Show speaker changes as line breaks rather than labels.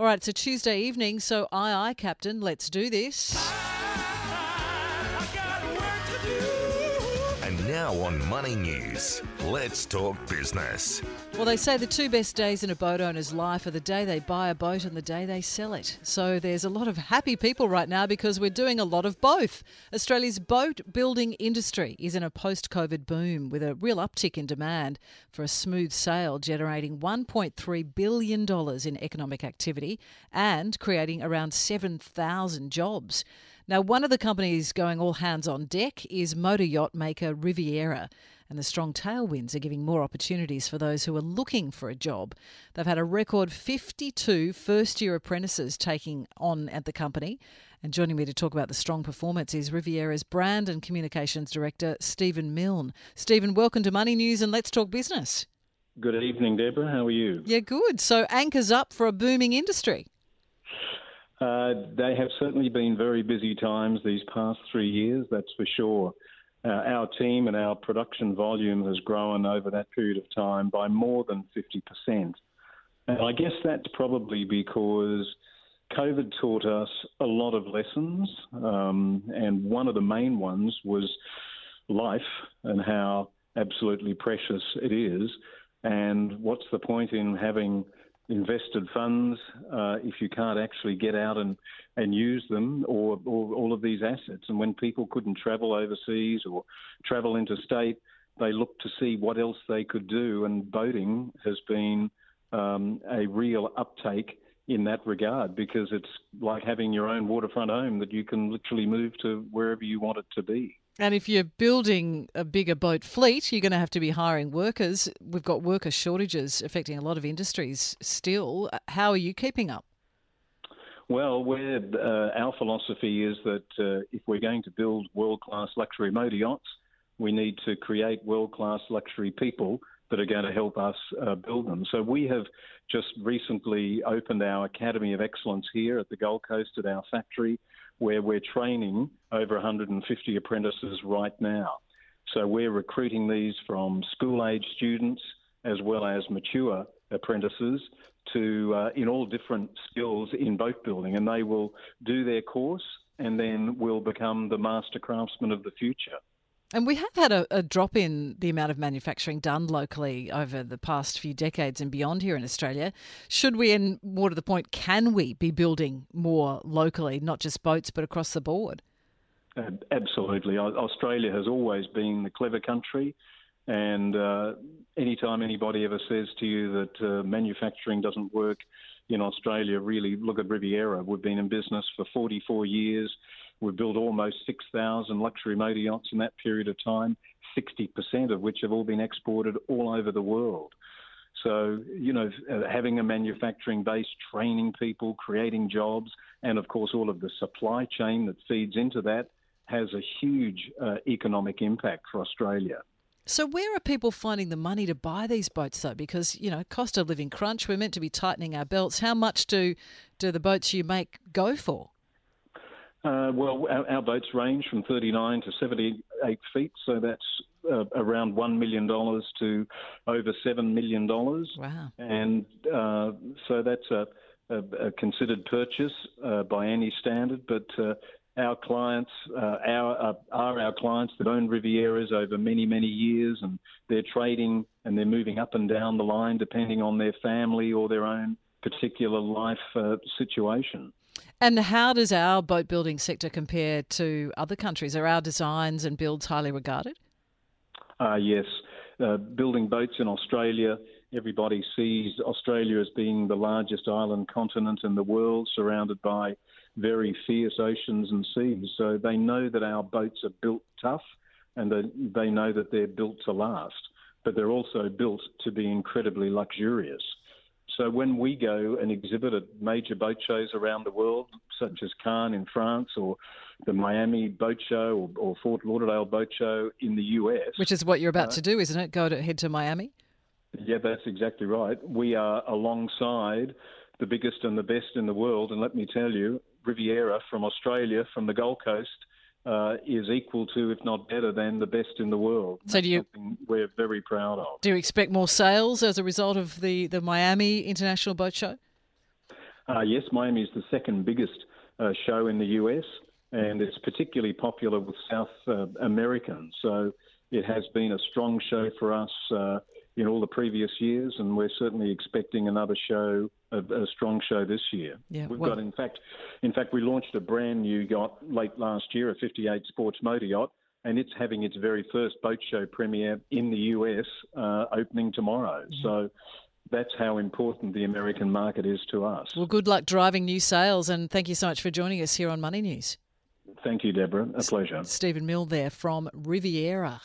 All right, a Tuesday evening, so aye, aye, Captain, let's do this.
Now on Money News, let's talk business.
Well, they say the two best days in a boat owner's life are the day they buy a boat and the day they sell it. So there's a lot of happy people right now because we're doing a lot of both. Australia's boat building industry is in a post COVID boom with a real uptick in demand for a smooth sail, generating $1.3 billion in economic activity and creating around 7,000 jobs. Now, one of the companies going all hands on deck is motor yacht maker Riviera, and the strong tailwinds are giving more opportunities for those who are looking for a job. They've had a record 52 first year apprentices taking on at the company. And joining me to talk about the strong performance is Riviera's Brand and Communications Director, Stephen Milne. Stephen, welcome to Money News and Let's Talk Business.
Good evening, Deborah. How are you?
Yeah, good. So, anchors up for a booming industry.
Uh, they have certainly been very busy times these past three years, that's for sure. Uh, our team and our production volume has grown over that period of time by more than 50%. And I guess that's probably because COVID taught us a lot of lessons, um, and one of the main ones was life and how absolutely precious it is. And what's the point in having invested funds uh, if you can't actually get out and, and use them or, or all of these assets. And when people couldn't travel overseas or travel interstate, they looked to see what else they could do. And boating has been um, a real uptake in that regard because it's like having your own waterfront home that you can literally move to wherever you want it to be.
And if you're building a bigger boat fleet, you're going to have to be hiring workers. We've got worker shortages affecting a lot of industries still. How are you keeping up?
Well, uh, our philosophy is that uh, if we're going to build world class luxury motor yachts, we need to create world class luxury people that are going to help us uh, build them. So we have just recently opened our Academy of Excellence here at the Gold Coast at our factory where we're training over 150 apprentices right now. So we're recruiting these from school age students as well as mature apprentices to uh, in all different skills in boat building, and they will do their course and then will become the master craftsmen of the future.
And we have had a, a, drop in the amount of manufacturing done locally over the past few decades and beyond here in Australia. Should we, and more to the point, can we be building more locally, not just boats, but across the board?
Absolutely. Australia has always been the clever country. And uh, anytime anybody ever says to you that uh, manufacturing doesn't work in Australia, really look at Riviera. We've been in business for 44 years. We've built almost 6,000 luxury motor yachts in that period of time, 60% of which have all been exported all over the world. So, you know, having a manufacturing base, training people, creating jobs, and of course, all of the supply chain that feeds into that has a huge uh, economic impact for Australia.
So, where are people finding the money to buy these boats, though? Because you know, cost of living crunch. We're meant to be tightening our belts. How much do do the boats you make go for?
Uh, well, our, our, boats range from 39 to 78 feet, so that's uh, around $1 million to over $7 million.
Wow.
And uh, so that's a, a, a considered purchase uh, by any standard, but uh, our clients uh, our, are our clients that own Rivieras over many, many years, and they're trading and they're moving up and down the line depending on their family or their own particular life situation.
And how does our boat building sector compare to other countries? Are our designs and builds highly regarded?
Uh, yes. Uh, building boats in Australia, everybody sees Australia as being the largest island continent in the world, surrounded by very fierce oceans and seas. So they know that our boats are built tough and they know that they're built to last, but they're also built to be incredibly luxurious. So when we go and exhibit at major boat shows around the world, such as Cannes in France or the Miami Boat Show or, or Fort Lauderdale Boat Show in the US,
which is what you're about uh, to do, isn't it? Go to head to Miami.
Yeah, that's exactly right. We are alongside the biggest and the best in the world, and let me tell you, Riviera from Australia, from the Gold Coast, uh, is equal to, if not better than, the best in the world.
So, do you?
We're very proud of.
Do you expect more sales as a result of the the Miami International Boat Show?
Uh, yes, Miami is the second biggest uh, show in the US, and it's particularly popular with South uh, Americans. So it has been a strong show for us uh, in all the previous years, and we're certainly expecting another show, a, a strong show this year.
Yeah,
We've
well-
got, in fact, in fact, we launched a brand new yacht late last year, a 58 Sports Motor Yacht, and it's having its very first boat show premiere in the US, uh, opening tomorrow.
Mm-hmm.
So. That's how important the American market is to us.
Well, good luck driving new sales, and thank you so much for joining us here on Money News.
Thank you, Deborah. A pleasure.
Stephen Milne there from Riviera.